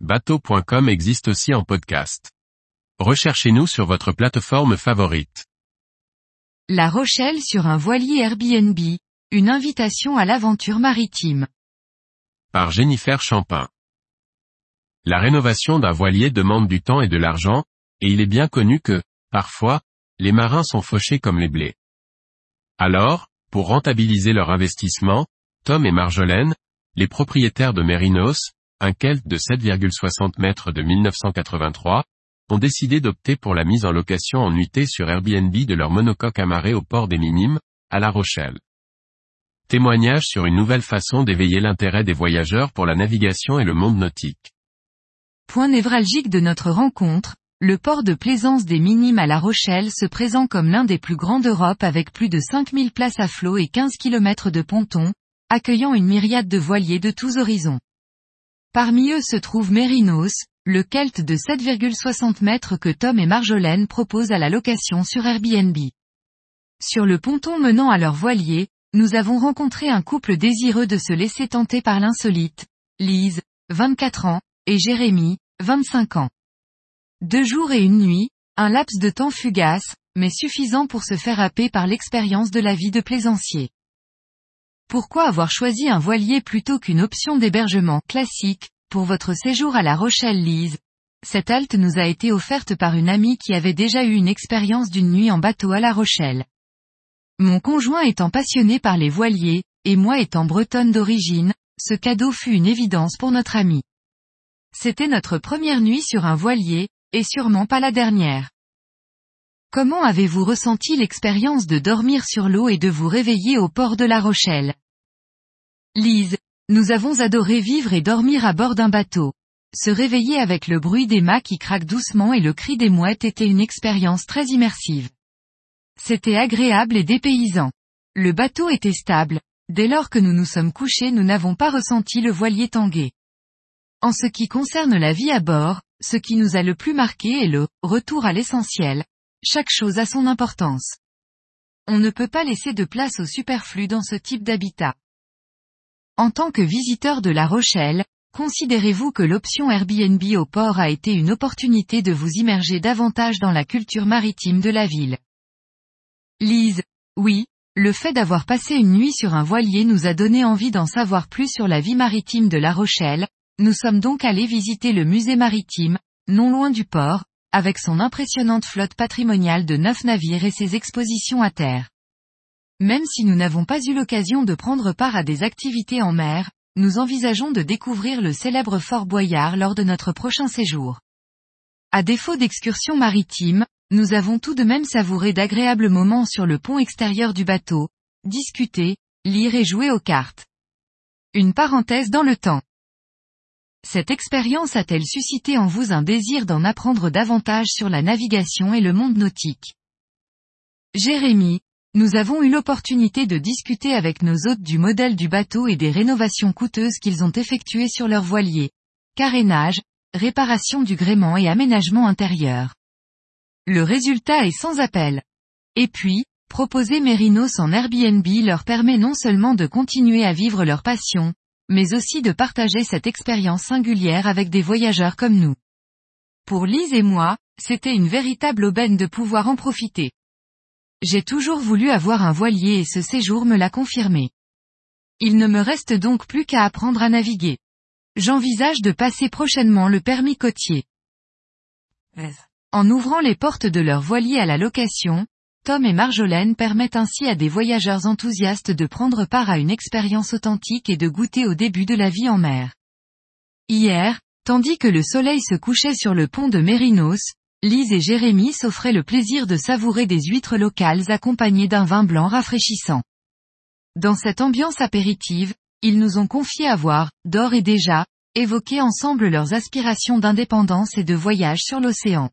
bateau.com existe aussi en podcast. Recherchez-nous sur votre plateforme favorite. La Rochelle sur un voilier Airbnb, une invitation à l'aventure maritime. Par Jennifer Champin. La rénovation d'un voilier demande du temps et de l'argent, et il est bien connu que, parfois, les marins sont fauchés comme les blés. Alors, pour rentabiliser leur investissement, Tom et Marjolaine, les propriétaires de Merinos, un Kelt de 7,60 mètres de 1983, ont décidé d'opter pour la mise en location en nuitée sur Airbnb de leur monocoque amarré au port des Minimes, à La Rochelle. Témoignage sur une nouvelle façon d'éveiller l'intérêt des voyageurs pour la navigation et le monde nautique. Point névralgique de notre rencontre, le port de plaisance des Minimes à La Rochelle se présente comme l'un des plus grands d'Europe avec plus de 5000 places à flot et 15 km de pontons, accueillant une myriade de voiliers de tous horizons. Parmi eux se trouve Mérinos, le Kelt de 7,60 mètres que Tom et Marjolaine proposent à la location sur Airbnb. Sur le ponton menant à leur voilier, nous avons rencontré un couple désireux de se laisser tenter par l'insolite, Lise, 24 ans, et Jérémy, 25 ans. Deux jours et une nuit, un laps de temps fugace, mais suffisant pour se faire happer par l'expérience de la vie de plaisancier. Pourquoi avoir choisi un voilier plutôt qu'une option d'hébergement classique, pour votre séjour à La Rochelle-Lise Cette halte nous a été offerte par une amie qui avait déjà eu une expérience d'une nuit en bateau à La Rochelle. Mon conjoint étant passionné par les voiliers, et moi étant bretonne d'origine, ce cadeau fut une évidence pour notre amie. C'était notre première nuit sur un voilier, et sûrement pas la dernière. Comment avez-vous ressenti l'expérience de dormir sur l'eau et de vous réveiller au port de La Rochelle? Lise, nous avons adoré vivre et dormir à bord d'un bateau. Se réveiller avec le bruit des mâts qui craquent doucement et le cri des mouettes était une expérience très immersive. C'était agréable et dépaysant. Le bateau était stable, dès lors que nous nous sommes couchés nous n'avons pas ressenti le voilier tanguer. En ce qui concerne la vie à bord, ce qui nous a le plus marqué est le retour à l'essentiel, chaque chose a son importance. On ne peut pas laisser de place au superflu dans ce type d'habitat. En tant que visiteur de La Rochelle, considérez-vous que l'option Airbnb au port a été une opportunité de vous immerger davantage dans la culture maritime de la ville? Lise, oui, le fait d'avoir passé une nuit sur un voilier nous a donné envie d'en savoir plus sur la vie maritime de La Rochelle, nous sommes donc allés visiter le musée maritime, non loin du port, avec son impressionnante flotte patrimoniale de neuf navires et ses expositions à terre. Même si nous n'avons pas eu l'occasion de prendre part à des activités en mer, nous envisageons de découvrir le célèbre Fort Boyard lors de notre prochain séjour. À défaut d'excursions maritimes, nous avons tout de même savouré d'agréables moments sur le pont extérieur du bateau, discuter, lire et jouer aux cartes. Une parenthèse dans le temps. Cette expérience a-t-elle suscité en vous un désir d'en apprendre davantage sur la navigation et le monde nautique? Jérémy, nous avons eu l'opportunité de discuter avec nos hôtes du modèle du bateau et des rénovations coûteuses qu'ils ont effectuées sur leur voilier. Carénage, réparation du gréement et aménagement intérieur. Le résultat est sans appel. Et puis, proposer Mérinos en Airbnb leur permet non seulement de continuer à vivre leur passion, mais aussi de partager cette expérience singulière avec des voyageurs comme nous. Pour Lise et moi, c'était une véritable aubaine de pouvoir en profiter. J'ai toujours voulu avoir un voilier et ce séjour me l'a confirmé. Il ne me reste donc plus qu'à apprendre à naviguer. J'envisage de passer prochainement le permis côtier. En ouvrant les portes de leur voilier à la location, Tom et Marjolaine permettent ainsi à des voyageurs enthousiastes de prendre part à une expérience authentique et de goûter au début de la vie en mer. Hier, tandis que le soleil se couchait sur le pont de Mérinos, Lise et Jérémy s'offraient le plaisir de savourer des huîtres locales accompagnées d'un vin blanc rafraîchissant. Dans cette ambiance apéritive, ils nous ont confié avoir, d'or et déjà, évoqué ensemble leurs aspirations d'indépendance et de voyage sur l'océan.